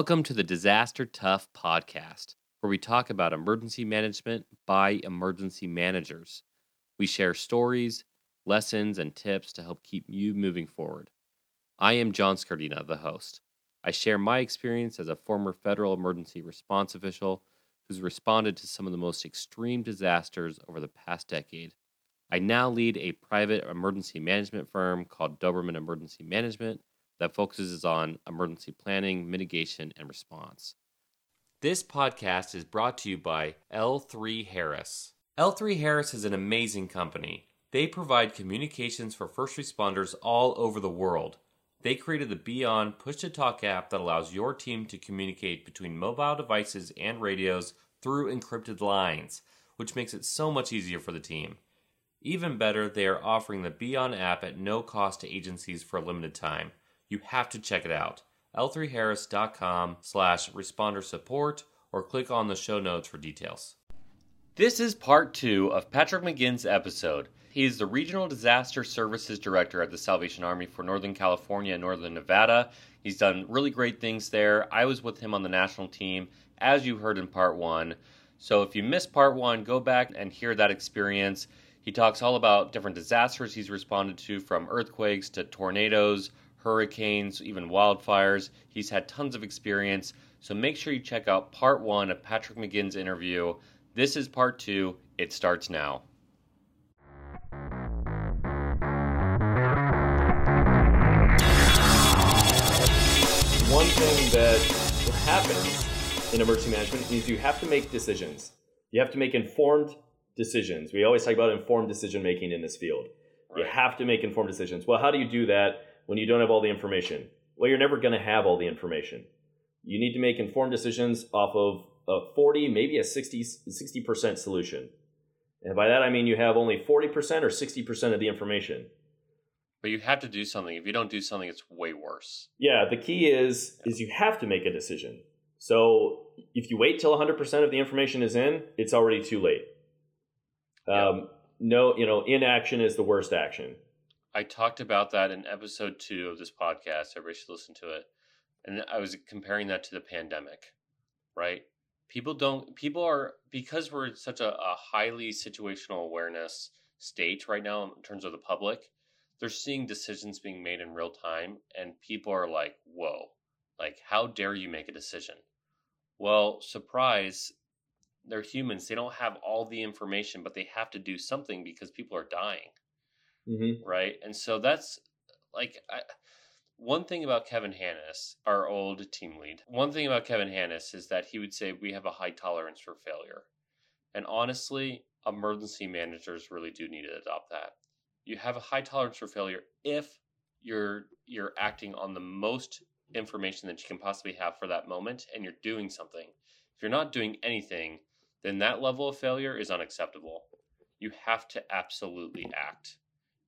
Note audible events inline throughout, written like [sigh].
Welcome to the Disaster Tough podcast, where we talk about emergency management by emergency managers. We share stories, lessons, and tips to help keep you moving forward. I am John Scardina, the host. I share my experience as a former federal emergency response official who's responded to some of the most extreme disasters over the past decade. I now lead a private emergency management firm called Doberman Emergency Management that focuses on emergency planning, mitigation, and response. This podcast is brought to you by L3 Harris. L3 Harris is an amazing company. They provide communications for first responders all over the world. They created the BeOn push to talk app that allows your team to communicate between mobile devices and radios through encrypted lines, which makes it so much easier for the team. Even better, they are offering the BeOn app at no cost to agencies for a limited time. You have to check it out. l3harris.com slash responder support or click on the show notes for details. This is part two of Patrick McGinn's episode. He is the Regional Disaster Services Director at the Salvation Army for Northern California and Northern Nevada. He's done really great things there. I was with him on the national team, as you heard in part one. So if you missed part one, go back and hear that experience. He talks all about different disasters he's responded to from earthquakes to tornadoes, hurricanes, even wildfires. He's had tons of experience. So make sure you check out part one of Patrick McGinn's interview. This is part two. It starts now. One thing that happens in emergency management is you have to make decisions. You have to make informed decisions. We always talk about informed decision making in this field. Right. You have to make informed decisions. Well, how do you do that when you don't have all the information? Well, you're never going to have all the information. You need to make informed decisions off of a 40, maybe a 60, 60% solution. And by that I mean you have only 40% or 60% of the information. But you have to do something. If you don't do something, it's way worse. Yeah, the key is is you have to make a decision. So if you wait till 100% of the information is in, it's already too late. Um, No, you know, inaction is the worst action. I talked about that in episode two of this podcast. Everybody should listen to it. And I was comparing that to the pandemic, right? People don't, people are, because we're in such a, a highly situational awareness state right now in terms of the public, they're seeing decisions being made in real time. And people are like, whoa, like, how dare you make a decision? Well, surprise, they're humans. They don't have all the information, but they have to do something because people are dying. Mm-hmm. Right. And so that's like, I, one thing about Kevin Hannis, our old team lead, one thing about Kevin Hannis is that he would say we have a high tolerance for failure. And honestly, emergency managers really do need to adopt that. You have a high tolerance for failure if you're you're acting on the most information that you can possibly have for that moment and you're doing something. If you're not doing anything, then that level of failure is unacceptable. You have to absolutely act.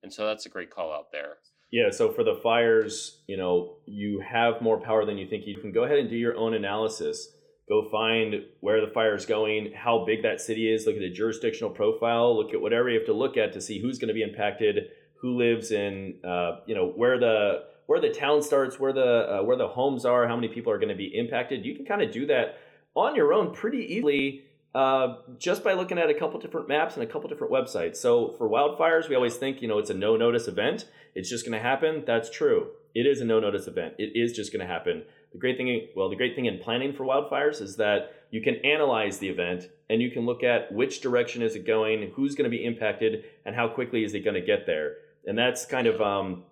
And so that's a great call out there. Yeah, so for the fires, you know, you have more power than you think. You can go ahead and do your own analysis. Go find where the fire is going, how big that city is, look at the jurisdictional profile, look at whatever you have to look at to see who's going to be impacted, who lives in, uh, you know, where the where the town starts, where the uh, where the homes are, how many people are going to be impacted. You can kind of do that on your own pretty easily uh, just by looking at a couple different maps and a couple different websites. So for wildfires, we always think you know it's a no notice event. It's just going to happen. That's true. It is a no notice event. It is just going to happen. The great thing, well, the great thing in planning for wildfires is that you can analyze the event and you can look at which direction is it going, who's going to be impacted, and how quickly is it going to get there. And that's kind of um,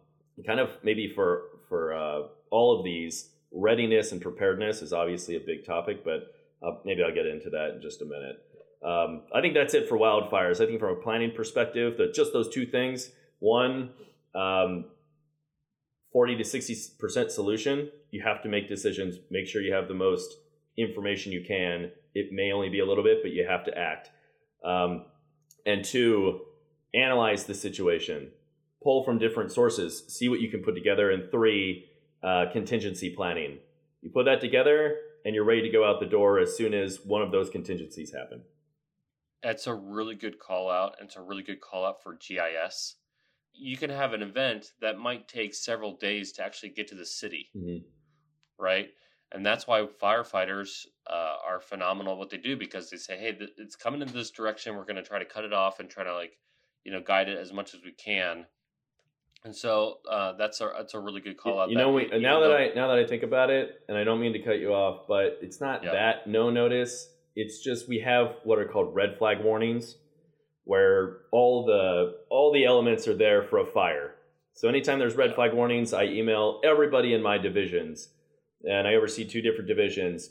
kind of maybe for for uh, all of these readiness and preparedness is obviously a big topic, but uh, maybe I'll get into that in just a minute. Um, I think that's it for wildfires. I think from a planning perspective, that just those two things: one, um, forty to sixty percent solution. You have to make decisions. Make sure you have the most information you can. It may only be a little bit, but you have to act. Um, and two, analyze the situation pull from different sources, see what you can put together, and three, uh, contingency planning. You put that together, and you're ready to go out the door as soon as one of those contingencies happen. That's a really good call out, and it's a really good call out for GIS. You can have an event that might take several days to actually get to the city, mm-hmm. right? and that's why firefighters uh, are phenomenal at what they do because they say, "Hey, th- it's coming in this direction. We're going to try to cut it off and try to like, you know, guide it as much as we can." And so uh, that's a that's a really good call out. You know, we, now that I now that I think about it, and I don't mean to cut you off, but it's not Yeah. that no notice. It's just we have what are called red flag warnings, where all the all the elements are there for a fire. So anytime there's red Yeah. flag warnings, I email everybody in my divisions, and I oversee two different divisions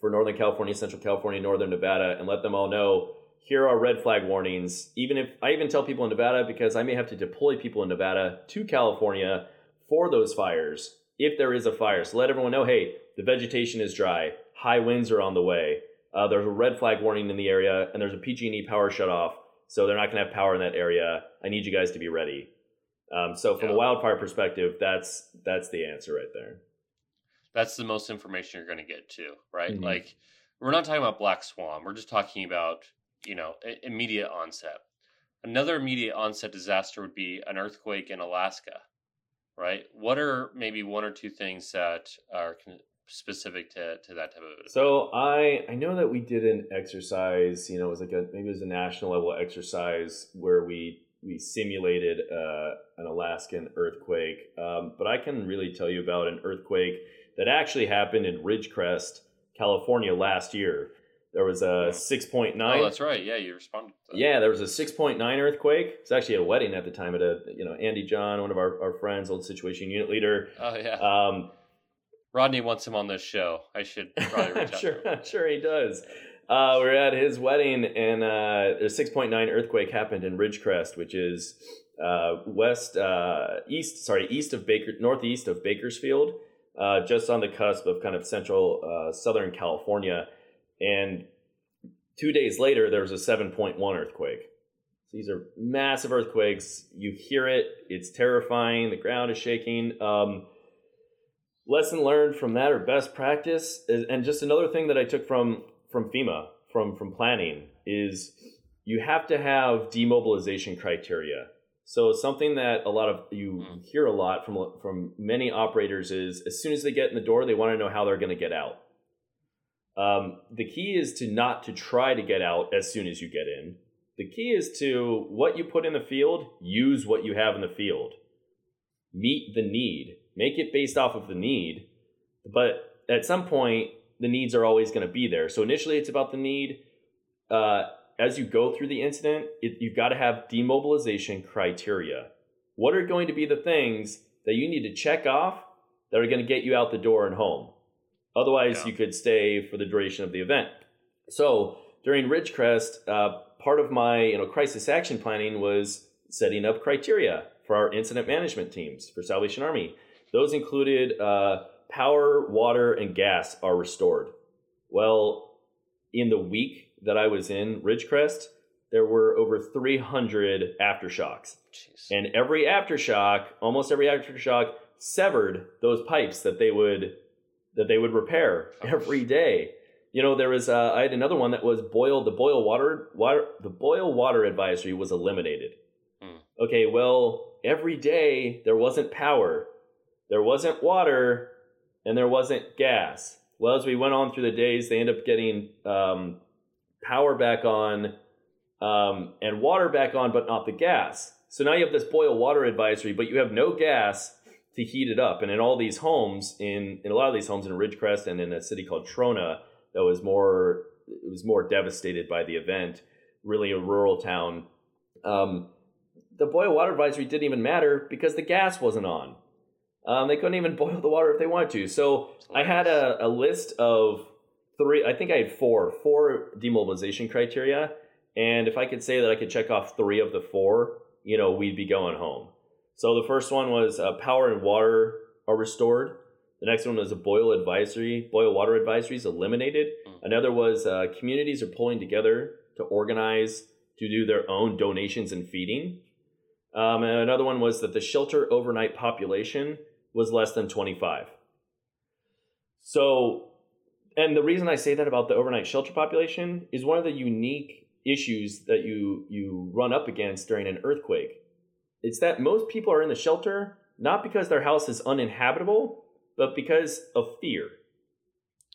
for Northern California, Central California, Northern Nevada, and let them all know here are red flag warnings. Even if I even tell people in Nevada because I may have to deploy people in Nevada to California for those fires if there is a fire. So let everyone know, hey, the vegetation is dry, high winds are on the way. Uh, there's a red flag warning in the area, and there's a PG&E power shutoff, so they're not going to have power in that area. I need you guys to be ready. Um, so from a wildfire perspective, that's that's the answer right there. that's the most information you're going to get too, right? Mhm. Like we're not talking about black swan. We're just talking about you know immediate onset. Another immediate onset disaster would be an earthquake in Alaska, right? What are maybe one or two things that are specific to, to that type of event? So I I know that we did an exercise. You know, it was like a maybe it was a national level exercise where we we simulated uh, an Alaskan earthquake. Um, but I can really tell you about an earthquake that actually happened in Ridgecrest, California last year. There was a Hmm. six point nine. oh, that's right. Yeah, you responded. To that. Yeah, there was a 6.9 earthquake. It's actually at a wedding at the time at a, you know, Andy John, one of our, our friends, old situation unit leader. Oh yeah. Um, Rodney wants him on this show. I should probably reach I'm [laughs] out sure. I'm [laughs] sure he does. Uh, we are at his wedding, and uh, a 6.9 earthquake happened in Ridgecrest, which is uh, west, uh, east, sorry, east of Baker, northeast of Bakersfield, uh, just on the cusp of kind of central uh, southern California. And two days later, there was a 7.1 earthquake. These are massive earthquakes. You hear it; it's terrifying. The ground is shaking. Um, lesson learned from that or best practice is, and just another thing that i took from from fema from from planning is you have to have demobilization criteria so something that a lot of you Mm. hear a lot from from many operators is as soon as they get in the door they want to know how they're going to get out um, the key is to not to try to get out as soon as you get in the key is to what you put in the field use what you have in the field meet the need, make it based off of the need. But at some point, the needs are always going to be there. So initially, it's about the need. Uh, as you go through the incident, it, you've got to have demobilization criteria. What are going to be the things that you need to check off that are going to get you out the door and home? Otherwise, Yeah. you could stay for the duration of the event. So during Ridgecrest, uh, part of my you know crisis action planning was setting up criteria for our incident management teams for Salvation Army. Those included uh, power, water, and gas are restored. Well, in the week that I was in Ridgecrest, there were over 300 aftershocks. Jeez. And every aftershock, almost every aftershock, severed those pipes that they would that they would repair every day. You know, there was uh, I had another one that was boil the boil water water the boil water advisory was eliminated. Hmm. Okay, well, every day there wasn't power, there wasn't water, and there wasn't gas. Well, as we went on through the days, they end up getting um, power back on um, and water back on, but not the gas. So now you have this boil water advisory, but you have no gas to heat it up. And in all these homes, in, in a lot of these homes in Ridgecrest and in a city called Trona, that was more it was more devastated by the event, really a rural town. Um, the boil water advisory didn't even matter because the gas wasn't on. Um, they couldn't even [laughs] boil the water if they wanted to. So I had a, a list of three. I think I had four, four demobilization criteria, and if I could say that I could check off three of the four, you know, we'd be going home. So the first one was uh, power and water are restored. The next one was a boil advisory, boil water advisories eliminated. Mm. Another was uh, communities are pulling together to organize to do their own donations and feeding. Um, and another one was that the shelter overnight population was less than 25. So, and the reason I say that about the overnight shelter population is one of the unique issues that you you run up against during an earthquake. It's that most people are in the shelter not because their house is uninhabitable, but because of fear.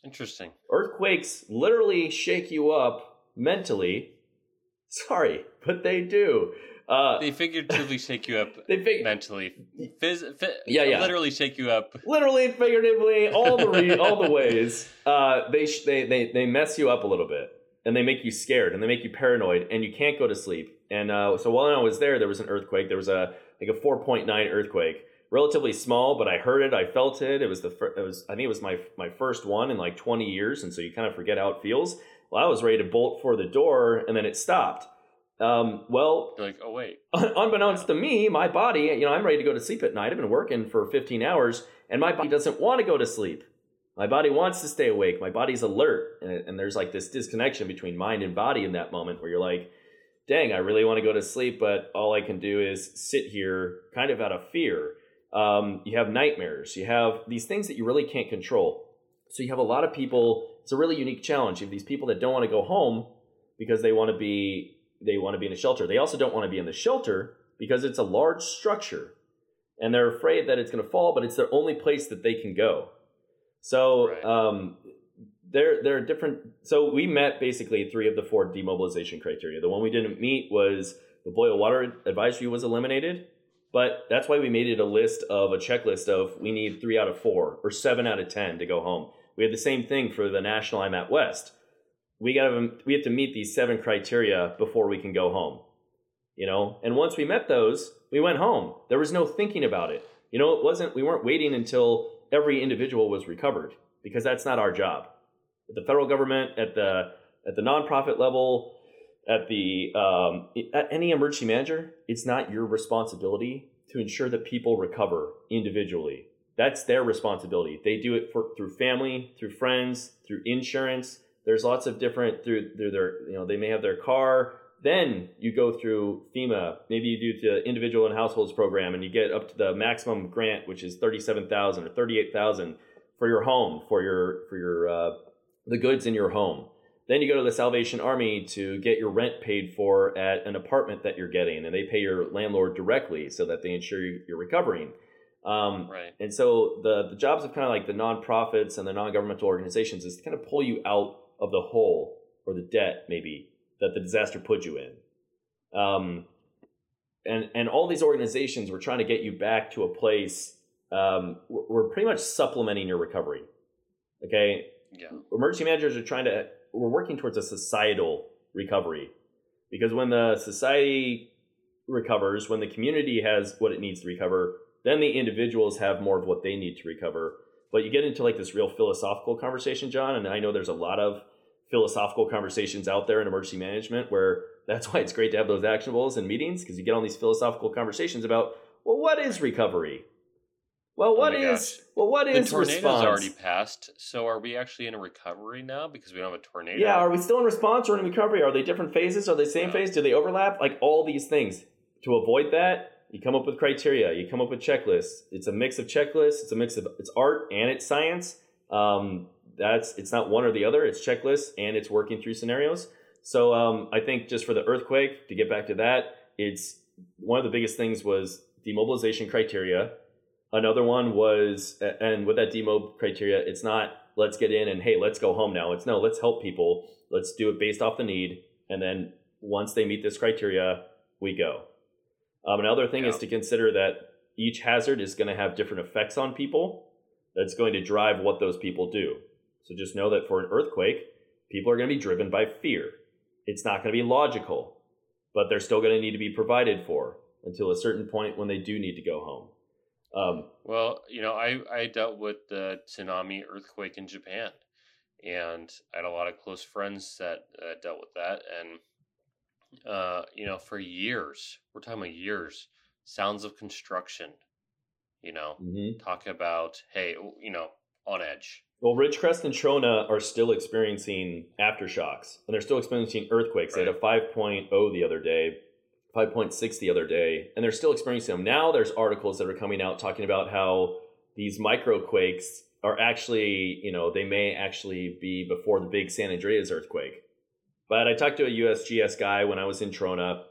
Interesting. Earthquakes literally shake you up mentally. [laughs] Sorry, but they do. Uh, They figuratively [laughs] shake you up they fig- mentally. Phys- fi- Yeah, yeah. Literally shake you up. literally, figuratively, all the re- all the [laughs] ways. Uh, they, sh- they they they mess you up a little bit, and they make you scared, and they make you paranoid, and you can't go to sleep. And uh, so while I was there, there was an earthquake. There was a like a 4.9 earthquake, relatively small, but I heard it, I felt it. It was the fir- it was I think it was my my first one in like 20 years, and so you kind of forget how it feels. Well, I was ready to bolt for the door, and then it stopped. Um, well, You're like, oh wait. [laughs] unbeknownst to me, my body, you know, I'm ready to go to sleep at night. I've been working for 15 hours, and my body doesn't want to go to sleep. My body wants to stay awake. My body's alert, and, and there's like this disconnection between mind and body in that moment where you're like, "Dang, I really want to go to sleep, but all I can do is sit here, kind of out of fear." Um, you have nightmares. You have these things that you really can't control. So you have a lot of people. It's a really unique challenge. You have these people that don't want to go home because they want to be they want to be in a shelter. They also don't want to be in the shelter because it's a large structure and they're afraid that it's going to fall, but it's their only place that they can go. So Right. um, there, there are different. So we met basically three of the four demobilization criteria. The one we didn't meet was the boil water advisory was eliminated, but that's why we made it a list of a checklist of we need three out of four or seven out of ten to go home. We had the same thing for the national IMAT West we got we have to meet these seven criteria before we can go home you know and once we met those we went home there was no thinking about it you know it wasn't we weren't waiting until every individual was recovered because that's not our job at the federal government at the at the nonprofit level at the um, at any emergency manager it's not your responsibility to ensure that people recover individually. That's their responsibility. They do it for through family through friends through insurance. There's lots of different through through their you know they may have their car. Then you go through FEMA. Maybe you do the individual and households program and you get up to the maximum grant which is 37,000 or 38,000 for your home for your for your uh, the goods in your home then you go to the Salvation Army to get your rent paid for at an apartment that you're getting and they pay your landlord directly so that they ensure you- you're recovering um, Right. and so the the jobs of kind of like the nonprofits and the non-governmental organizations is to kind of pull you out of the hole or the debt maybe that the disaster put you in. Um, and and all these organizations were trying to get you back to a place. Um, we're pretty much supplementing your recovery. Okay, Yeah. emergency managers are trying to we're working towards a societal recovery. Because when the society recovers when the community has what it needs to recover then the individuals have more of what they need to recover. But you get into like this real philosophical conversation john and i know there's a lot of philosophical conversations out there in emergency management where that's [laughs] why it's great to have those actionables and meetings because you get on these philosophical conversations about well what is recovery well what Oh is gosh. well what The is tornado's response already passed, so are we actually in a recovery now because we don't have a tornado? Yeah, are we still in response or in recovery? Are they different phases? Are they same phase? Do they overlap? Like all these things. To avoid that, you come up with criteria. You come up with checklists. It's a mix of checklists. It's a mix of it's art and it's science. Um, that's it's not one or the other. It's checklists and it's working through scenarios. So um, I think just for the earthquake, to get back to that, it's one of the biggest things was demobilization criteria. Another one was, and with that demo criteria, it's not let's get in and hey, let's go home now. It's no, let's help people. Let's do it based off the need, and then once they meet this criteria, we go. Um, another thing is to consider that each hazard is going to have different effects on people. That's going to drive what those people do. So just know that for an earthquake, people are going to be driven by fear. It's not going to be logical, but they're still going to need to be provided for until a certain point when they do need to go home. Um, Well, you know, I, I dealt with the tsunami earthquake in Japan, and I had a lot of close friends that uh, dealt with that. And, uh, you know, for years, we're talking about years, sounds of construction, you know, mhm. talking about, hey, you know, on edge. Well, Ridgecrest and Trona are still experiencing aftershocks, and they're still experiencing earthquakes. They had a 5.0 the other day, 5.6 the other day, and they're still experiencing them. Now there's articles that are coming out talking about how these microquakes are actually, you know, they may actually be before the big San Andreas earthquake. But I talked to a USGS guy when I was in Trona.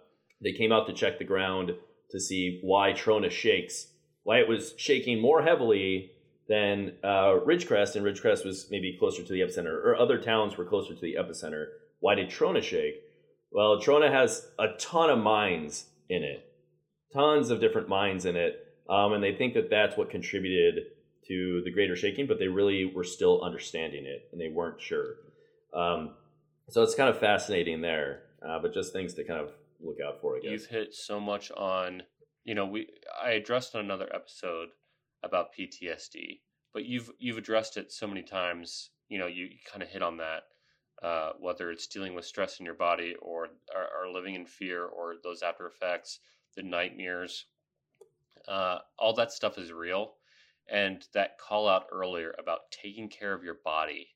They came out to check the ground to see why Trona shakes, why it was shaking more heavily than uh, Ridgecrest, and Ridgecrest was maybe closer to the epicenter, or other towns were closer to the epicenter. Why did Trona shake? Well, Trona has a ton of mines in it, tons of different mines in it, um, and they think that that's what contributed to the greater shaking, but they really were still understanding it, and they weren't sure. Um, so it's kind of fascinating there, uh, but just things to kind of look out for. I guess you've hit so much on. You know, we I addressed on another episode about PTSD, but you've you've addressed it so many times. You know, you, you kind of hit on that. Uh, whether it's dealing with stress in your body or are, living in fear or those after effects, the nightmares, uh, all that stuff is real. And that call out earlier about taking care of your body,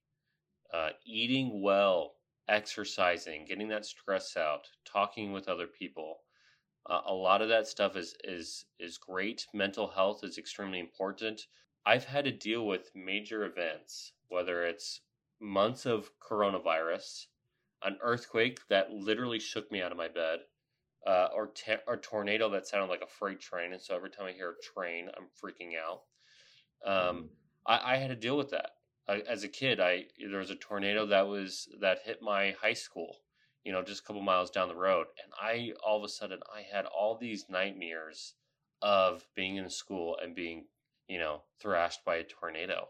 uh, eating well, exercising, getting that stress out, talking with other people. Uh, a lot of that stuff is is is great. Mental health is extremely important. I've had to deal with major events, whether it's months of coronavirus, an earthquake that literally shook me out of my bed, uh, or te- or tornado that sounded like a freight train, and so every time I hear a train, I'm freaking out. Um, mm. I, I had to deal with that as a kid, I there was a tornado that was that hit my high school, you know, just a couple miles down the road, and I all of a sudden I had all these nightmares of being in school and being, you know, thrashed by a tornado,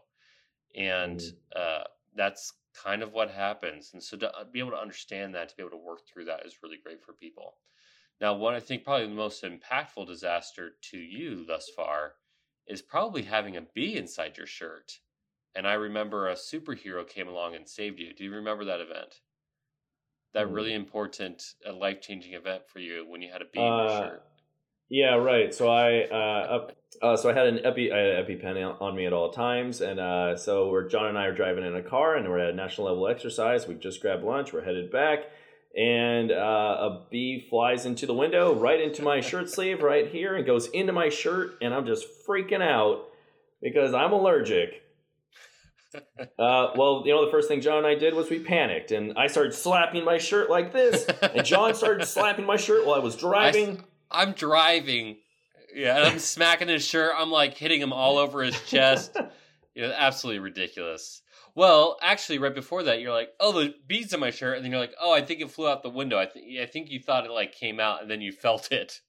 and mm. uh, that's kind of what happens. And so to uh, be able to understand that, to be able to work through that, is really great for people. Now, what I think probably the most impactful disaster to you thus far is probably having a bee inside your shirt and I remember a superhero came along and saved you. Do you remember that event? That really mm. important, a life changing event for you when you had a bee uh, in your uh, shirt. Yeah, right. So I uh, uh, so I had an epi I had an EpiPen on me at all times, and uh, so we're John and I are driving in a car, and we're at a national level exercise. We just grabbed lunch. We're headed back, and uh, a bee flies into the window, right into my shirt sleeve, right here, and goes into my shirt, and I'm just freaking out because I'm allergic [laughs] uh, well, you know, the first thing John and I did was we panicked, and I started slapping my shirt like this, and John started slapping my shirt while I was driving. I, am driving, yeah, and I'm smacking his shirt. I'm like hitting him all over his chest. [laughs] you know, absolutely ridiculous. Well, actually, right before that, you're like, "Oh, the beads on my shirt," and then you're like, "Oh, I think it flew out the window. I think I think you thought it like came out, and then you felt [laughs] it."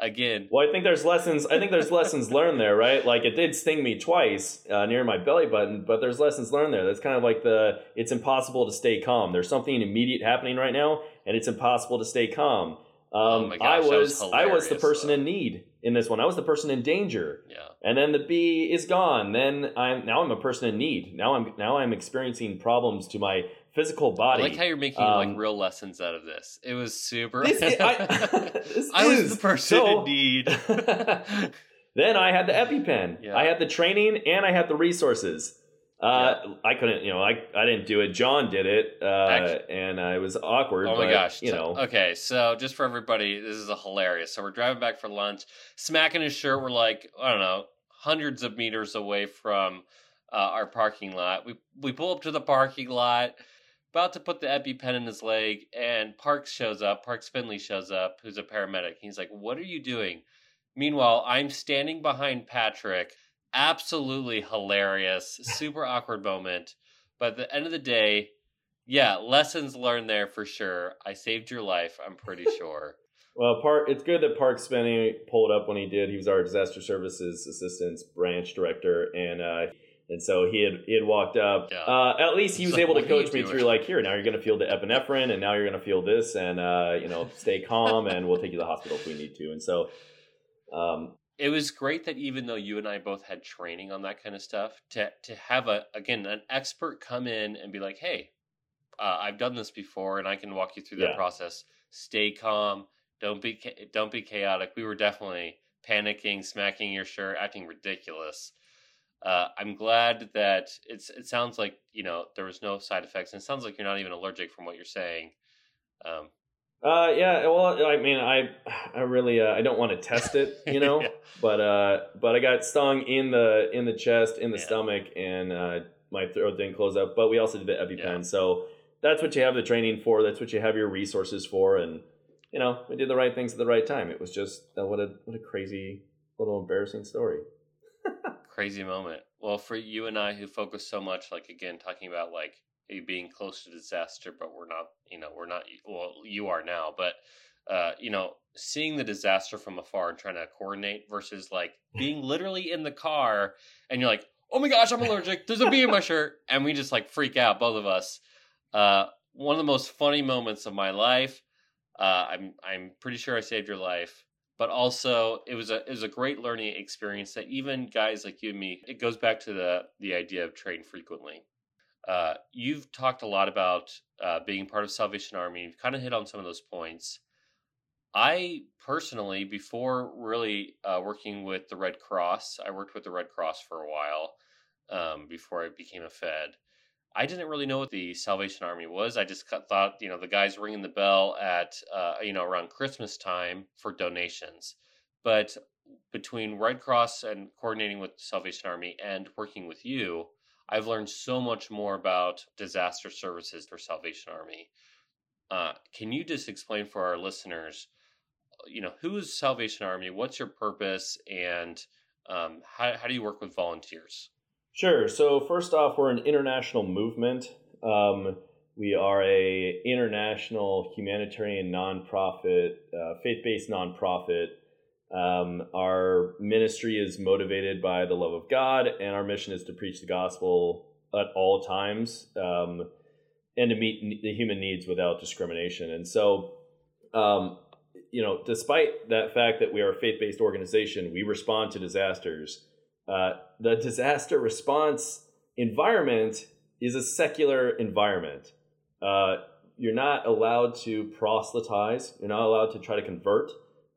again. Well, I think there's lessons. I think there's lessons learned there, right? Like it did sting me twice uh, near my belly button, but there's lessons learned there. That's kind of like the it's impossible to stay calm. There's something immediate happening right now, and it's impossible to stay calm. Um, oh gosh, I was, was I was the person though. in need in this one. I was the person in danger. Yeah. And then the bee is gone. Then I'm now I'm a person in need. Now I'm now I'm experiencing problems to my physical body. I like how you're making um, like real lessons out of this. It was super. This, I, [laughs] this I was the person so, in need. [laughs] then I had the EpiPen. [laughs] Yeah. I had the training and I had the resources. Uh, yeah. I couldn't, you know, I, I didn't do it. John did it, uh, and uh, it was awkward. Oh my but, gosh! You know, okay. So just for everybody, this is a hilarious. So we're driving back for lunch, smacking his shirt. We're like, I don't know, hundreds of meters away from uh, our parking lot. We we pull up to the parking lot about to put the EpiPen in his leg, and Parks shows up. Parks Finley shows up, who's a paramedic. He's like, What are you doing? Meanwhile, I'm standing behind Patrick. Absolutely hilarious, [laughs] super awkward moment. But at the end of the day, yeah, lessons learned there for sure. I saved your life, I'm pretty [laughs] sure. well, Park, it's good that Park Finley pulled up when he did. He was our disaster services assistance branch director, and uh, and so he had he had walked up. Yeah. Uh, at least he was like, able to coach me through like here now you're going to feel the epinephrine and now you're going to feel this and uh, you know stay calm and we'll take you to the hospital if we need to. And so um, it was great that even though you and I both had training on that kind of stuff, to to have a again an expert come in and be like, hey, uh, I've done this before and I can walk you through that yeah. process. Stay calm. Don't be don't be chaotic. We were definitely panicking, smacking your shirt, acting ridiculous uh, I'm glad that it's. It sounds like you know there was no side effects, and it sounds like you're not even allergic from what you're saying. Um, uh, yeah. Well, I mean, I, I really, uh, I don't want to test it, [laughs] you know, yeah. but, uh, but I got stung in the, in the chest, in the yeah. stomach, and uh, my throat didn't close up. But we also did the EpiPen, yeah. so that's what you have the training for. That's what you have your resources for, and you know, we did the right things at the right time. It was just uh, what a what a crazy little embarrassing story [laughs] crazy moment. Well, for you and I who focus so much, like again, talking about like being close to disaster, but we're not, you know, we're not, well, you are now, but, uh, you know, seeing the disaster from afar and trying to coordinate versus like being [laughs] literally in the car and you're like, oh my gosh, I'm allergic. There's a bee in my [laughs] shirt. And we just like freak out, both of us. Uh, one of the most funny moments of my life. Uh, I'm I'm pretty sure I saved your life, but also it was a it was a great learning experience that even guys like you and me. It goes back to the the idea of train frequently. Uh, you've talked a lot about uh, being part of Salvation Army. You've kind of hit on some of those points. I personally, before really uh, working with the Red Cross, I worked with the Red Cross for a while um, before I became a Fed. I didn't really know what the Salvation Army was. I just thought, you know, the guys ringing the bell at, uh, you know, around Christmas time for donations. But between Red Cross and coordinating with Salvation Army and working with you, I've learned so much more about disaster services for Salvation Army. Uh, can you just explain for our listeners, you know, who is Salvation Army? What's your purpose, and um, how how do you work with volunteers? Sure. So first off, we're an international movement. Um, we are a international humanitarian nonprofit, uh, faith-based nonprofit. Um, our ministry is motivated by the love of God, and our mission is to preach the gospel at all times um, and to meet the human needs without discrimination. And so, um, you know, despite that fact that we are a faith-based organization, we respond to disasters uh, the disaster response environment is a secular environment. Uh, you're not allowed to proselytize. You're not allowed to try to convert.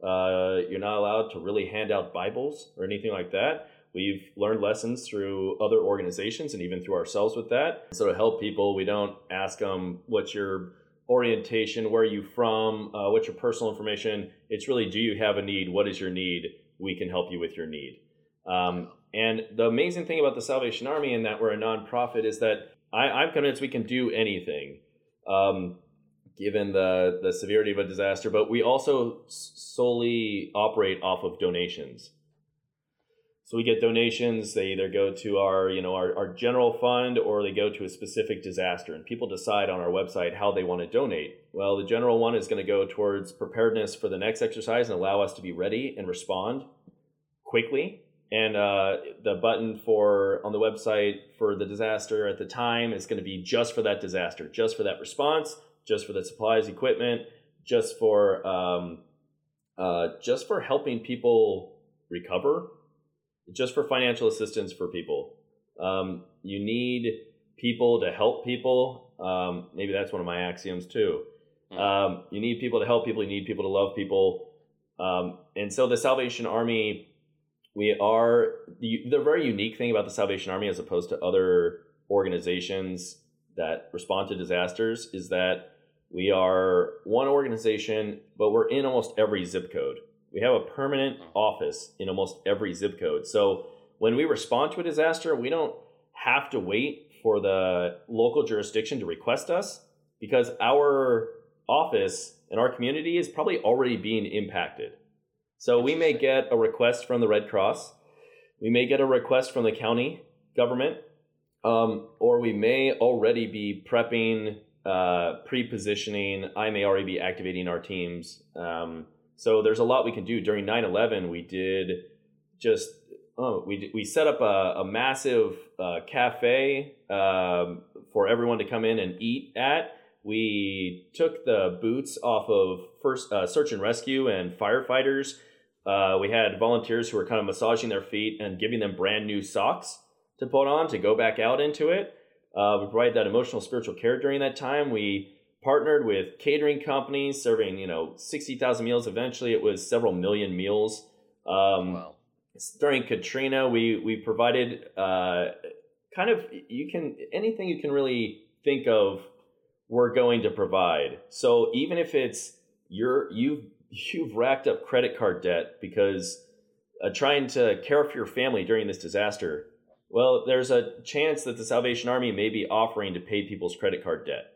Uh, you're not allowed to really hand out Bibles or anything like that. We've learned lessons through other organizations and even through ourselves with that. So to help people, we don't ask them what's your orientation, where are you from, uh, what's your personal information. It's really, do you have a need? What is your need? We can help you with your need. Um, and the amazing thing about the Salvation Army and that we're a nonprofit is that I, am convinced we can do anything, um, given the the severity of a disaster. But we also solely operate off of donations. So we get donations. They either go to our you know our, our general fund or they go to a specific disaster, and people decide on our website how they want to donate. Well, the general one is going to go towards preparedness for the next exercise and allow us to be ready and respond quickly and uh, the button for on the website for the disaster at the time is going to be just for that disaster, just for that response, just for the supplies, equipment, just for um, uh, just for helping people recover, just for financial assistance for people. Um, you need people to help people. Um, maybe that's one of my axioms too. Hmm. Um, you need people to help people. You need people to love people. Um, and so the Salvation Army we are the, the very unique thing about the Salvation Army as opposed to other organizations that respond to disasters is that we are one organization, but we're in almost every zip code. We have a permanent office in almost every zip code. So when we respond to a disaster, we don't have to wait for the local jurisdiction to request us because our office and our community is probably already being impacted. So we may get a request from the Red Cross, we may get a request from the county government, um, or we may already be prepping, uh, pre-positioning. I may already be activating our teams. Um, so there's a lot we can do. During 9/11, we did just oh, we we set up a, a massive uh, cafe um, for everyone to come in and eat at. We took the boots off of first uh, search and rescue and firefighters uh, we had volunteers who were kind of massaging their feet and giving them brand new socks to put on to go back out into it. Uh, we provided that emotional spiritual care during that time. We partnered with catering companies serving, you know, 60,000 meals. Eventually, it was several million meals. Um, wow. During Katrina, we, we provided uh, kind of, you can, anything you can really think of, we're going to provide. So even if it's you're, you've [laughs] you've racked up credit card debt because uh, trying to care for your family during this disaster, well, there's a chance that the Salvation Army may be offering to pay people's credit card debt.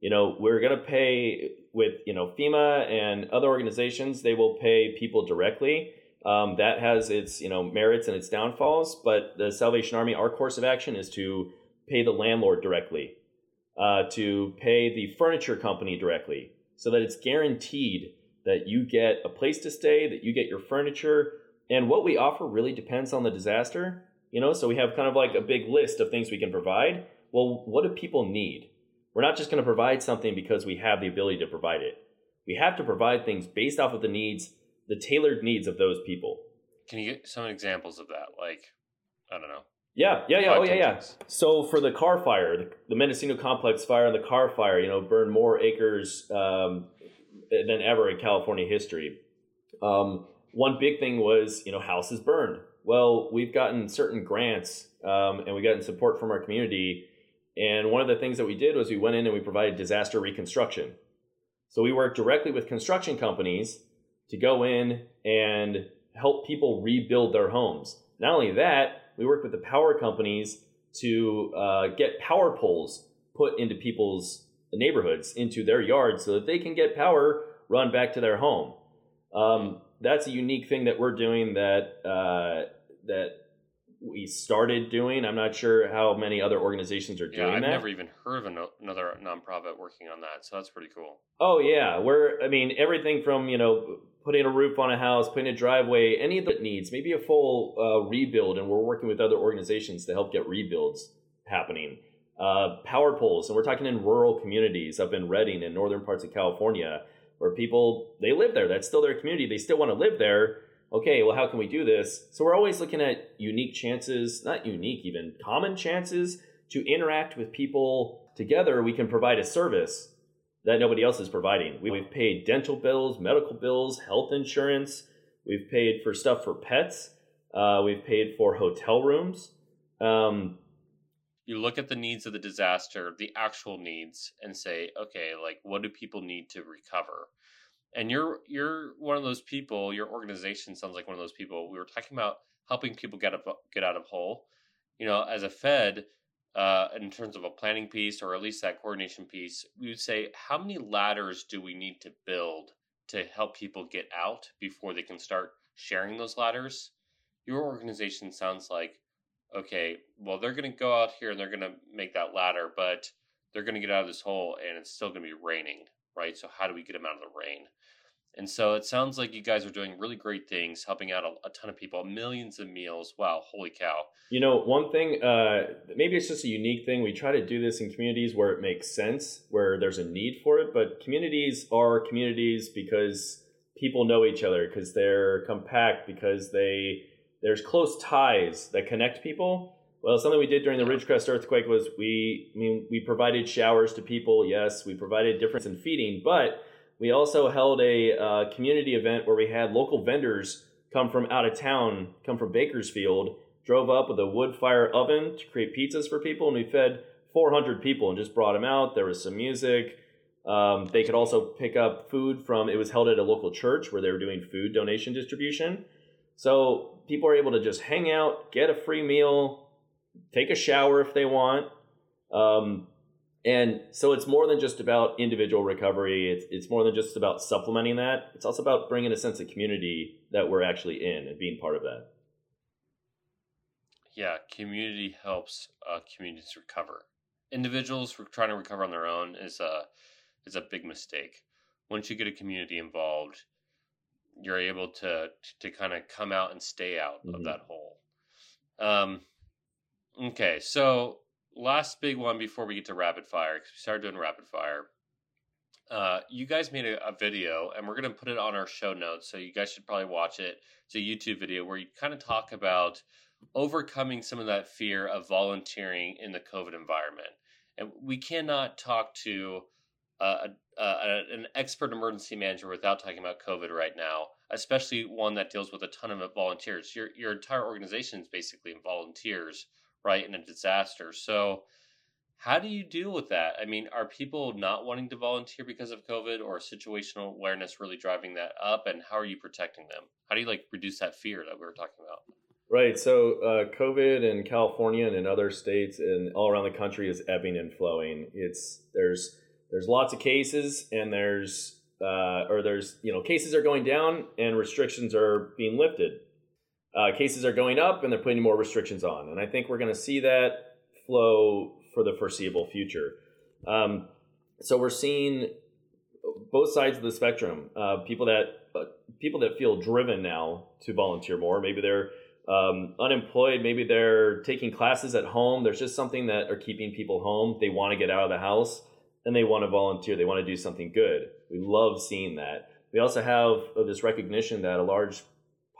You know, we're going to pay with, you know, FEMA and other organizations, they will pay people directly. Um, that has its you know merits and its downfalls, but the Salvation Army, our course of action is to pay the landlord directly, uh, to pay the furniture company directly, so that it's guaranteed that you get a place to stay, that you get your furniture, and what we offer really depends on the disaster. You know, so we have kind of like a big list of things we can provide. Well, what do people need? We're not just going to provide something because we have the ability to provide it. We have to provide things based off of the needs the tailored needs of those people. Can you get some examples of that? Like, I don't know. Yeah, yeah, yeah. Oh, yeah, yeah. So for the Carr fire, the, the Mendocino complex fire and the Carr fire, you know, burned more acres um, than ever in California history. Um, one big thing was, you know, houses burned. Well, we've gotten certain grants um, and we gotten support from our community. And one of the things that we did was we went in and we provided disaster reconstruction. So we worked directly with construction companies to go in and help people rebuild their homes. Not only that, we worked with the power companies to uh, get power poles put into people's neighborhoods, into their yards, so that they can get power run back to their home. Um, that's a unique thing that we're doing that uh, that we started doing. I'm not sure how many other organizations are doing yeah, I've that. never even heard of another nonprofit working on that, so that's pretty cool. Oh yeah, we're I mean everything from you know putting a roof on a house, putting a driveway, any of the needs, maybe a full uh, rebuild, and we're working with other organizations to help get rebuilds happening. Uh, power poles, and we're talking in rural communities up in Redding and northern parts of California, where people they live there. That's still their community. They still want to live there okay, well, how can we do this? So we're always looking at unique chances, not unique, even common chances to interact with people together. We can provide a service that nobody else is providing. We've paid dental bills, medical bills, health insurance. We've paid for stuff for pets. Uh, we've paid for hotel rooms. Um, you look at the needs of the disaster, the actual needs, and say, okay, like what do people need to recover? And you're you're one of those people your organization sounds like one of those people we were talking about helping people get up get out of hole. You know as a fed uh, in terms of a planning piece or at least that coordination piece we would say how many ladders do we need to build to help people get out before they can start sharing those ladders? Your organization sounds like okay well they're going to go out here and they're going to make that ladder but they're going to get out of this hole and it's still going to be raining right so how do we get them out of the rain and so it sounds like you guys are doing really great things, helping out a, a ton of people, millions of meals. Wow, holy cow. You know, one thing, uh, maybe it's just a unique thing. We try to do this in communities where it makes sense, where there's a need for it. But communities are communities because people know each other, because they're compact, because they there's close ties that connect people. Well, something we did during the Ridgecrest earthquake was we, I mean, we provided showers to people. Yes, we provided difference in feeding, but we also held a uh, community event where we had local vendors come from out of town, come from Bakersfield, drove up with a wood fire oven to create pizzas for people, and we fed 400 people and just brought them out. There was some music. Um, they could also pick up food from, it was held at a local church where they were doing food donation distribution. So people are able to just hang out, get a free meal, take a shower if they want. Um, and so it's more than just about individual recovery. It's, it's more than just about supplementing that. It's also about bringing a sense of community that we're actually in and being part of that. Yeah, community helps uh, communities recover. Individuals trying to recover on their own is a is a big mistake. Once you get a community involved, you're able to to, kind of come out and stay out mm-hmm. of that hole. Um, okay, so last big one before we get to rapid fire because we started doing rapid fire. Uh, you guys made a, a, video, and we're going to put it on our show notes, so you guys should probably watch it. It's a YouTube video where you kind of talk about overcoming some of that fear of volunteering in the COVID environment. And we cannot talk to uh, a, an expert emergency manager without talking about COVID right now, especially one that deals with a ton of volunteers. Your your entire organization is basically volunteers right in a disaster. So how do you deal with that? I mean, are people not wanting to volunteer because of COVID or situational awareness really driving that up? And how are you protecting them? How do you like reduce that fear that we were talking about? Right. So uh, COVID in California and in other states and all around the country is ebbing and flowing. It's there's there's lots of cases and there's uh, or there's you know cases are going down and restrictions are being lifted. Uh, cases are going up and they're putting more restrictions on, and I think we're going to see that flow for the foreseeable future. Um, so we're seeing both sides of the spectrum. Uh, people that uh, people that feel driven now to volunteer more. Maybe they're um, unemployed. Maybe they're taking classes at home. There's just something that are keeping people home. They want to get out of the house and they want to volunteer. They want to do something good. We love seeing that. We also have this recognition that a large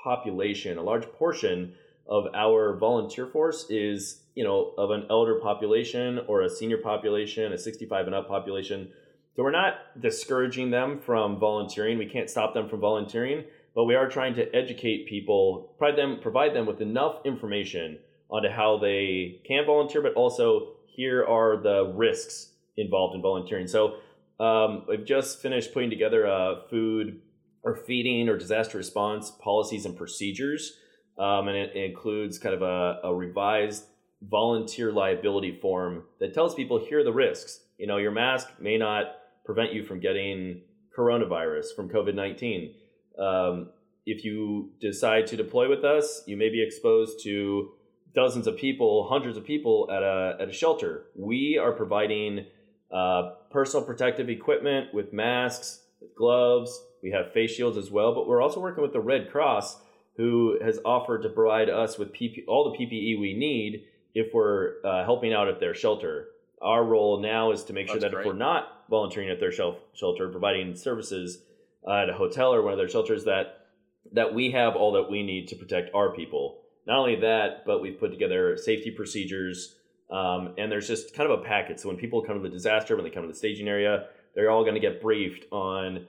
population, a large portion of our volunteer force is, you know, of an elder population or a senior population, a 65 and up population. So we're not discouraging them from volunteering. We can't stop them from volunteering, but we are trying to educate people, provide them, provide them with enough information onto how they can volunteer, but also here are the risks involved in volunteering. So um, we've just finished putting together a food or feeding or disaster response policies and procedures, um, and it, includes kind of a, a revised volunteer liability form that tells people here are the risks. You know, your mask may not prevent you from getting coronavirus from COVID 19. Um, if you decide to deploy with us, you may be exposed to dozens of people, hundreds of people at a, at a shelter. We are providing uh, personal protective equipment with masks, with gloves. We have face shields as well, but we're also working with the Red Cross, who has offered to provide us with PP, all the PPE we need if we're uh, helping out at their shelter. Our role now is to make sure That's that great. if we're not volunteering at their shelter, providing services uh, at a hotel or one of their shelters, that that we have all that we need to protect our people. Not only that, but we've put together safety procedures, um, and there's just kind of a packet. So when people come to the disaster, when they come to the staging area, they're all going to get briefed on.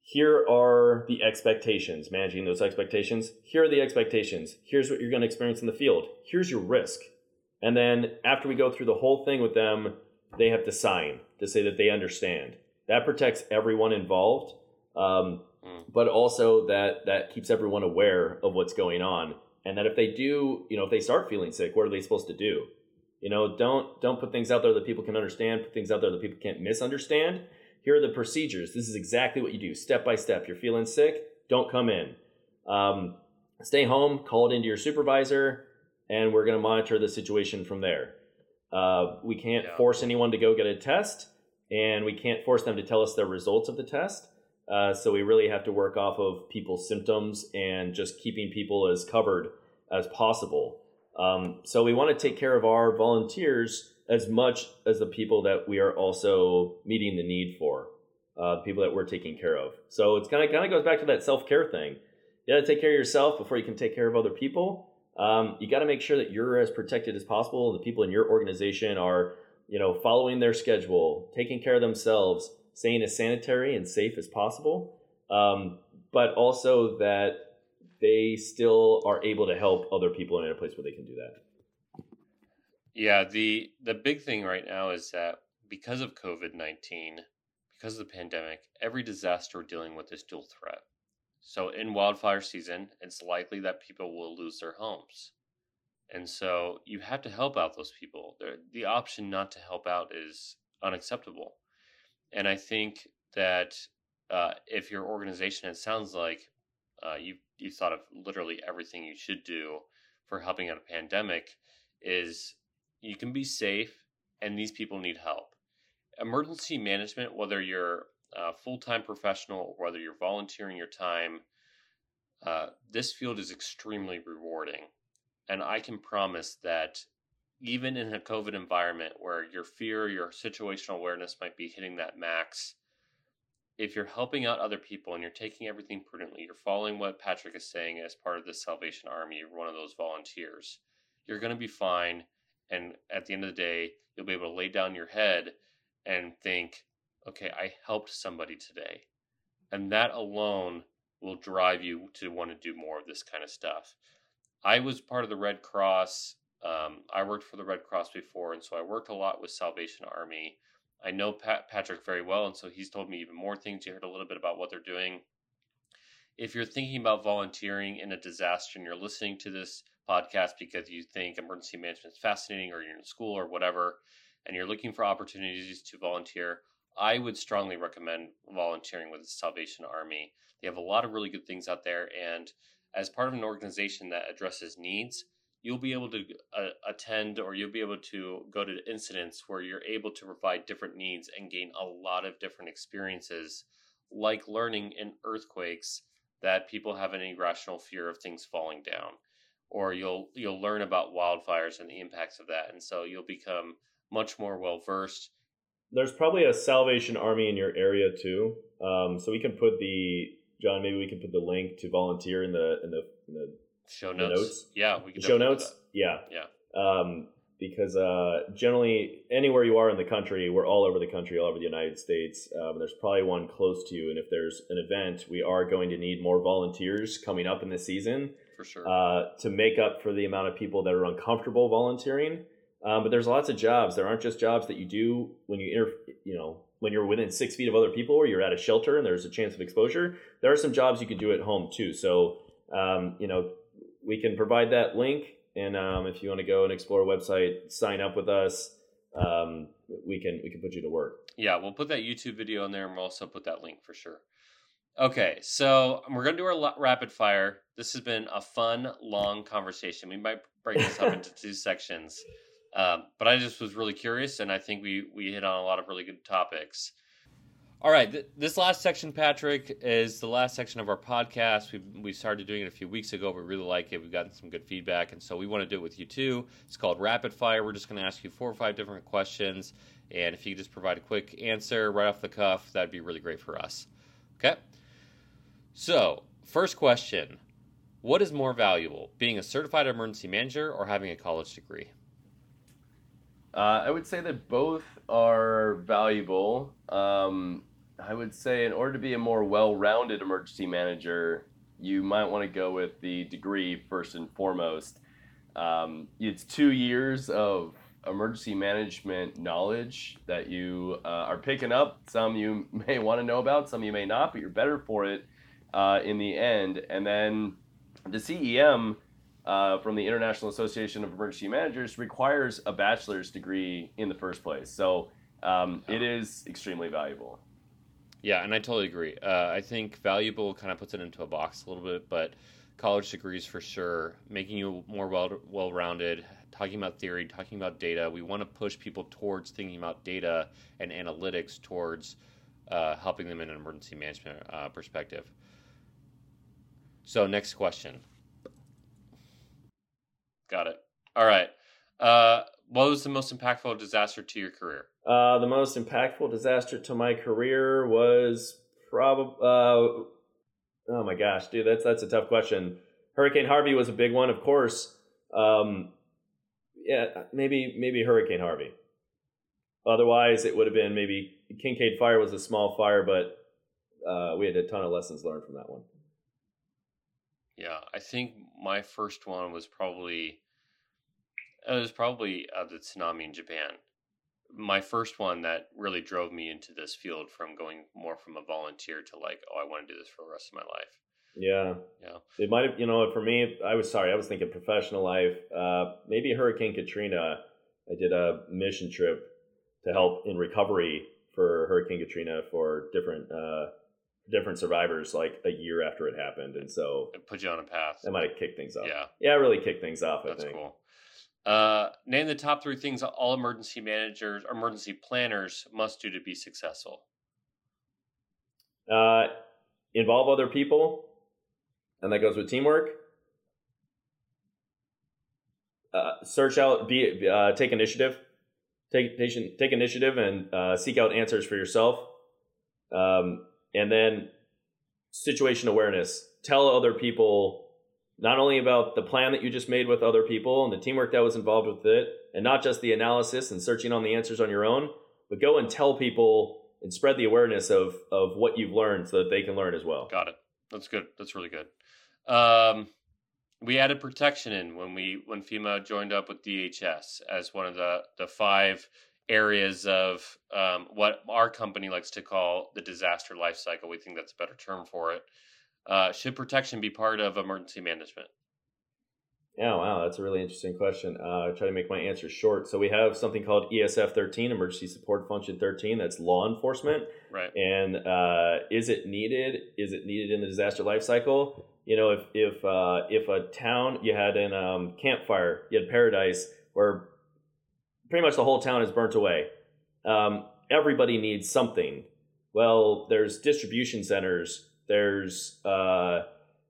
Here are the expectations, managing those expectations. Here are the expectations. Here's what you're going to experience in the field. Here's your risk. And then after we go through the whole thing with them, they have to sign to say that they understand. That protects everyone involved, um, Mm. but also that that keeps everyone aware of what's going on. And that if they do, you know, if they start feeling sick, what are they supposed to do? You know, don't don't put things out there that people can understand. Put things out there that people can't misunderstand. Here are the procedures. This is exactly what you do, step by step. You're feeling sick, don't come in. Um, stay home. Call it into your supervisor, and we're going to monitor the situation from there. Uh, we can't Yeah. force anyone to go get a test, and we can't force them to tell us the results of the test. Uh, so we really have to work off of people's symptoms and just keeping people as covered as possible. Um, so we want to take care of our volunteers as much as the people that we are also meeting the need for, uh, people that we're taking care of. So it's kind of kind of goes back to that self care thing. You got to take care of yourself before you can take care of other people. Um, you got to make sure that you're as protected as possible, and the people in your organization are, you know, following their schedule, taking care of themselves, staying as sanitary and safe as possible, um, but also that they still are able to help other people in a place where they can do that. Yeah, the the big thing right now is that because of COVID nineteen, because of the pandemic, every disaster we're dealing with is dual threat. So in wildfire season, it's likely that people will lose their homes. And so you have to help out those people. The, option not to help out is unacceptable. And I think that uh, if your organization, it sounds like uh, you you thought of literally everything you should do for helping out a pandemic, is you can be safe, and these people need help. Emergency management, whether you're a full time professional or whether you're volunteering your time, uh, this field is extremely rewarding. And I can promise that even in a COVID environment where your fear, your situational awareness might be hitting that max, if you're helping out other people and you're taking everything prudently, you're following what Patrick is saying as part of the Salvation Army, you're one of those volunteers, you're going to be fine. And at the end of the day, you'll be able to lay down your head and think, okay, I helped somebody today. And that alone will drive you to want to do more of this kind of stuff. I was part of the Red Cross. Um, I worked for the Red Cross before, and so I worked a lot with Salvation Army. I know Pat, Patrick very well, and so he's told me even more things. You heard a little bit about what they're doing. If you're thinking about volunteering in a disaster and you're listening to this podcast because you think emergency management is fascinating or you're in school or whatever, and you're looking for opportunities to volunteer, I would strongly recommend volunteering with the Salvation Army. They have a lot of really good things out there, and as part of an organization that addresses needs, you'll be able to uh, attend or you'll be able to go to incidents where you're able to provide different needs and gain a lot of different experiences, like learning in earthquakes that people have an irrational fear of things falling down or you'll you'll learn about wildfires and the impacts of that and so you'll become much more well versed there's probably a salvation army in your area too um, so we can put the john maybe we can put the link to volunteer in the in the, in the show notes. notes. yeah we can show notes yeah yeah um, because uh, generally anywhere you are in the country we're all over the country all over the united states um, there's probably one close to you and if there's an event we are going to need more volunteers coming up in the season for sure uh, to make up for the amount of people that are uncomfortable volunteering. Um, but there's lots of jobs. There aren't just jobs that you do when you inter- you know when you're within six feet of other people or you're at a shelter and there's a chance of exposure. There are some jobs you can do at home too. So um, you know we can provide that link, and um, if you want to go and explore a website, sign up with us. Um, we can we can put you to work. Yeah, we'll put that YouTube video in there, and we'll also put that link for sure. Okay, so we're going to do our rapid fire. This has been a fun, long conversation. We might break this up into [laughs] two sections, um, but I just was really curious, and I think we we hit on a lot of really good topics. All right, th- this last section, Patrick, is the last section of our podcast. We we started doing it a few weeks ago. We really like it. We've gotten some good feedback, and so we want to do it with you too. It's called Rapid Fire. We're just going to ask you four or five different questions, and if you just provide a quick answer right off the cuff, that'd be really great for us. Okay. So, first question What is more valuable, being a certified emergency manager or having a college degree? Uh, I would say that both are valuable. Um, I would say, in order to be a more well rounded emergency manager, you might want to go with the degree first and foremost. Um, it's two years of emergency management knowledge that you uh, are picking up. Some you [laughs] may want to know about, some you may not, but you're better for it uh, in the end. And then the CEM uh, from the International Association of Emergency Managers requires a bachelor's degree in the first place. So um, it is extremely valuable. Yeah, and I totally agree. Uh, I think valuable kind of puts it into a box a little bit, but college degrees for sure, making you more well well rounded. Talking about theory, talking about data. We want to push people towards thinking about data and analytics towards uh, helping them in an emergency management uh, perspective. So, next question. Got it. All right. Uh, what was the most impactful disaster to your career? Uh, the most impactful disaster to my career was probably. Uh, oh my gosh, dude, that's that's a tough question. Hurricane Harvey was a big one, of course. Um, yeah, maybe maybe Hurricane Harvey. Otherwise, it would have been maybe Kincade Fire was a small fire, but uh, we had a ton of lessons learned from that one. Yeah, I think my first one was probably it was probably uh, the tsunami in Japan. My first one that really drove me into this field from going more from a volunteer to like, oh, I want to do this for the rest of my life. Yeah, yeah. It might have, you know, for me, I was sorry, I was thinking professional life. Uh, maybe Hurricane Katrina. I did a mission trip to help in recovery for Hurricane Katrina for different uh, different survivors like a year after it happened, and so it put you on a path. That might have kicked things off. Yeah, yeah, it really kicked things off. That's I think. cool. Uh, name the top three things all emergency managers, emergency planners must do to be successful. Uh, involve other people, and that goes with teamwork. Uh, search out, be uh, take initiative, take take, take initiative, and uh, seek out answers for yourself. Um, and then situation awareness. Tell other people not only about the plan that you just made with other people and the teamwork that was involved with it, and not just the analysis and searching on the answers on your own, but go and tell people and spread the awareness of of what you've learned so that they can learn as well. Got it. That's good. That's really good. Um, we added protection in when we when FEMA joined up with DHS as one of the the five areas of um, what our company likes to call the disaster life cycle. We think that's a better term for it. Uh, should protection be part of emergency management? Yeah, wow, that's a really interesting question. Uh, I try to make my answer short. So we have something called ESF 13, Emergency Support Function 13. That's law enforcement. Right. And uh, is it needed? Is it needed in the disaster life cycle? You know, if if uh, if a town you had an um, Camp Fire, you had Paradise, where pretty much the whole town is burnt away. Um, everybody needs something. Well, there's distribution centers. There's uh,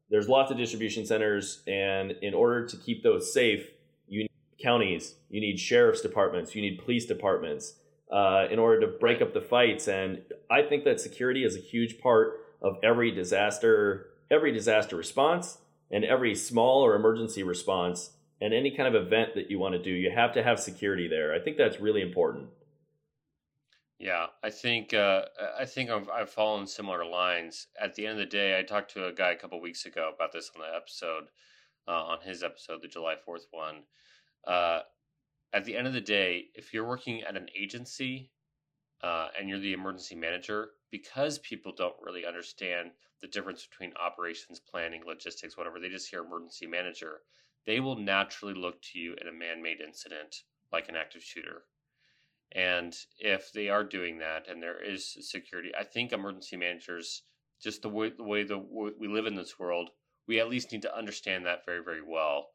there's lots of distribution centers, and in order to keep those safe, you need counties, you need sheriff's departments, you need police departments uh, in order to break up the fights. And I think that security is a huge part of every disaster, every disaster response, and every small or emergency response, and any kind of event that you want to do. You have to have security there. I think that's really important. Yeah, I think uh, I think I've, I've followed similar lines. At the end of the day, I talked to a guy a couple weeks ago about this on the episode, uh, on his episode, the July Fourth one. Uh, at the end of the day, if you're working at an agency uh, and you're the emergency manager, because people don't really understand the difference between operations planning, logistics, whatever, they just hear emergency manager. They will naturally look to you in a man-made incident like an active shooter and if they are doing that and there is security, I think emergency managers, just the way the way the we live in this world, we at least need to understand that very very well,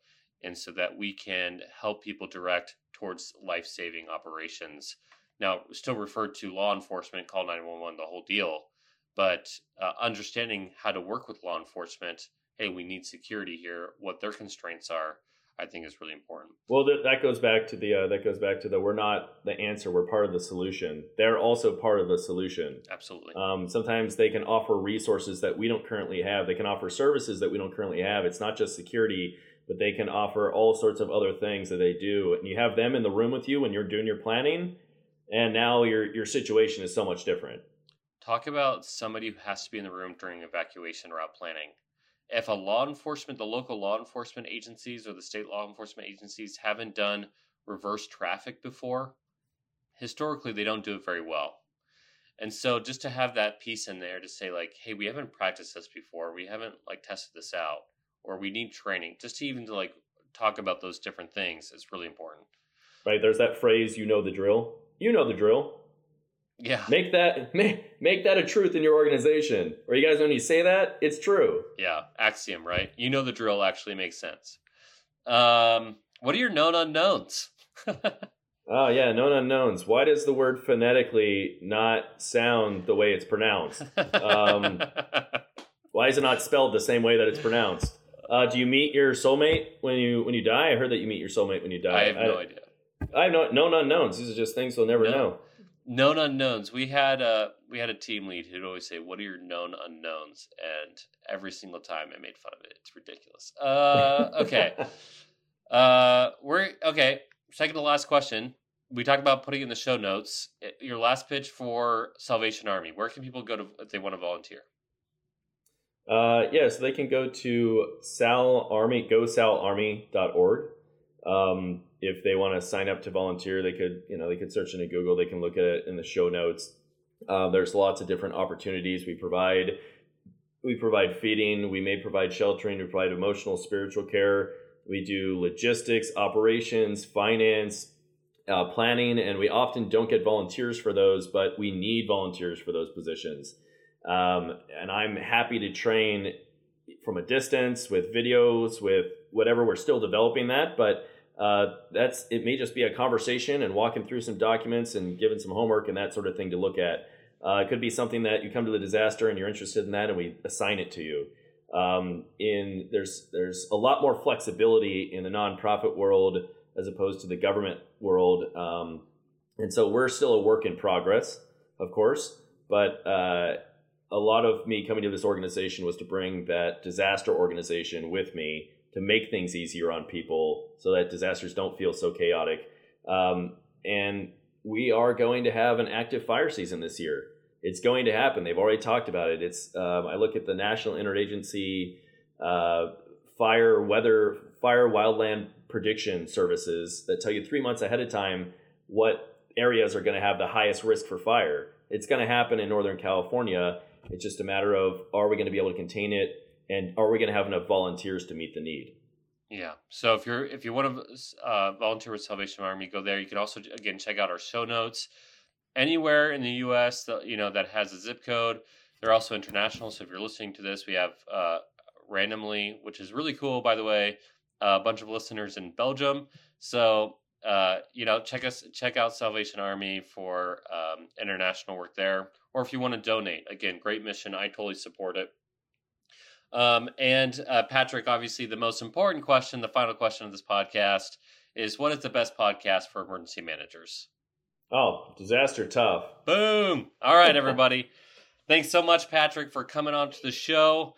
and so that we can help people direct towards life saving operations. Now, still referred to law enforcement, call nine one one, the whole deal, but uh, understanding how to work with law enforcement. Hey, we need security here. What their constraints are I think is really important. Well, that, that goes back to the uh, that goes back to the we're not the answer, we're part of the solution. They're also part of the solution. Absolutely. Um, sometimes they can offer resources that we don't currently have. They can offer services that we don't currently have. It's not just security, but they can offer all sorts of other things that they do. And you have them in the room with you when you're doing your planning, and now your your situation is so much different. Talk about somebody who has to be in the room during evacuation route planning if a law enforcement, the local law enforcement agencies or the state law enforcement agencies haven't done reverse traffic before, historically they don't do it very well. And so just to have that piece in there to say like, hey, we haven't practiced this before, we haven't like tested this out, or we need training, just to even to like talk about those different things is really important. Right. There's that phrase, you know the drill. You know the drill. Yeah. Make that [laughs] make, make that a truth in your organization. Or you guys when you say that, it's true. Yeah, axiom, right? You know the drill actually makes sense. Um, what are your known unknowns? [laughs] oh yeah, known unknowns. Why does the word phonetically not sound the way it's pronounced? Um, [laughs] why is it not spelled the same way that it's pronounced? Uh, do you meet your soulmate when you when you die? I heard that you meet your soulmate when you die. I have no I, idea. I have no known unknowns. These are just things we'll never no. know known unknowns. We had a we had a team lead who'd always say, "What are your known unknowns?" And every single time I made fun of it. It's ridiculous. Uh, okay, [laughs] uh, we're okay. Second to last question. We talked about putting in the show notes. Your last pitch for Salvation Army. Where can people go to if they want to volunteer? Uh, yeah, so they can go to Sal Army, gosalarmy.org. Um, if they want to sign up to volunteer, they could, you know, they could search into Google. They can look at it in the show notes. Uh, there's lots of different opportunities we provide. We provide feeding. We may provide sheltering. We provide emotional, spiritual care. We do logistics, operations, finance, uh, planning, and we often don't get volunteers for those, but we need volunteers for those positions. Um, and I'm happy to train from a distance with videos, with whatever. We're still developing that, but uh, that's it may just be a conversation and walking through some documents and giving some homework and that sort of thing to look at. Uh, it could be something that you come to the disaster and you're interested in that, and we assign it to you. Um, in there's there's a lot more flexibility in the nonprofit world as opposed to the government world, um, and so we're still a work in progress, of course. But uh, a lot of me coming to this organization was to bring that disaster organization with me to make things easier on people so that disasters don't feel so chaotic. Um, and we are going to have an active fire season this year. It's going to happen. They've already talked about it. It's um, I look at the National Interagency uh, Fire Weather Fire Wildland Prediction Services that tell you three months ahead of time what areas are going to have the highest risk for fire. It's going to happen in Northern California. It's just a matter of are we going to be able to contain it and are we going to have enough volunteers to meet the need? Yeah. So if you're if you want to uh, volunteer with Salvation Army, go there. You can also again check out our show notes. Anywhere in the U.S. that you know that has a zip code, they're also international. So if you're listening to this, we have uh, randomly, which is really cool, by the way, a bunch of listeners in Belgium. So uh, you know, check us check out Salvation Army for um, international work there, or if you want to donate, again, great mission. I totally support it. Um, and uh, Patrick, obviously, the most important question, the final question of this podcast is what is the best podcast for emergency managers? Oh, disaster tough. Boom. All right, [laughs] everybody. Thanks so much, Patrick, for coming on to the show.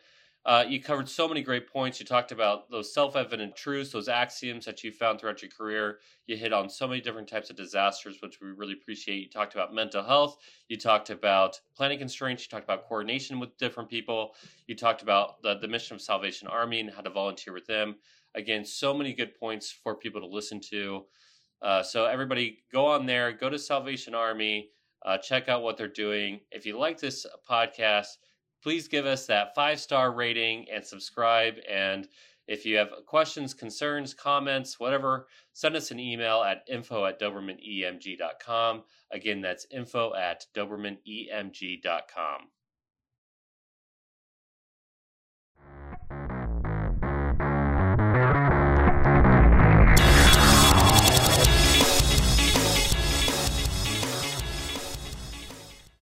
Uh, you covered so many great points. You talked about those self evident truths, those axioms that you found throughout your career. You hit on so many different types of disasters, which we really appreciate. You talked about mental health. You talked about planning constraints. You talked about coordination with different people. You talked about the, the mission of Salvation Army and how to volunteer with them. Again, so many good points for people to listen to. Uh, so, everybody, go on there, go to Salvation Army, uh, check out what they're doing. If you like this podcast, please give us that five star rating and subscribe. And if you have questions, concerns, comments, whatever, send us an email at info at dobermanemg.com. Again, that's info at dobermanemg.com.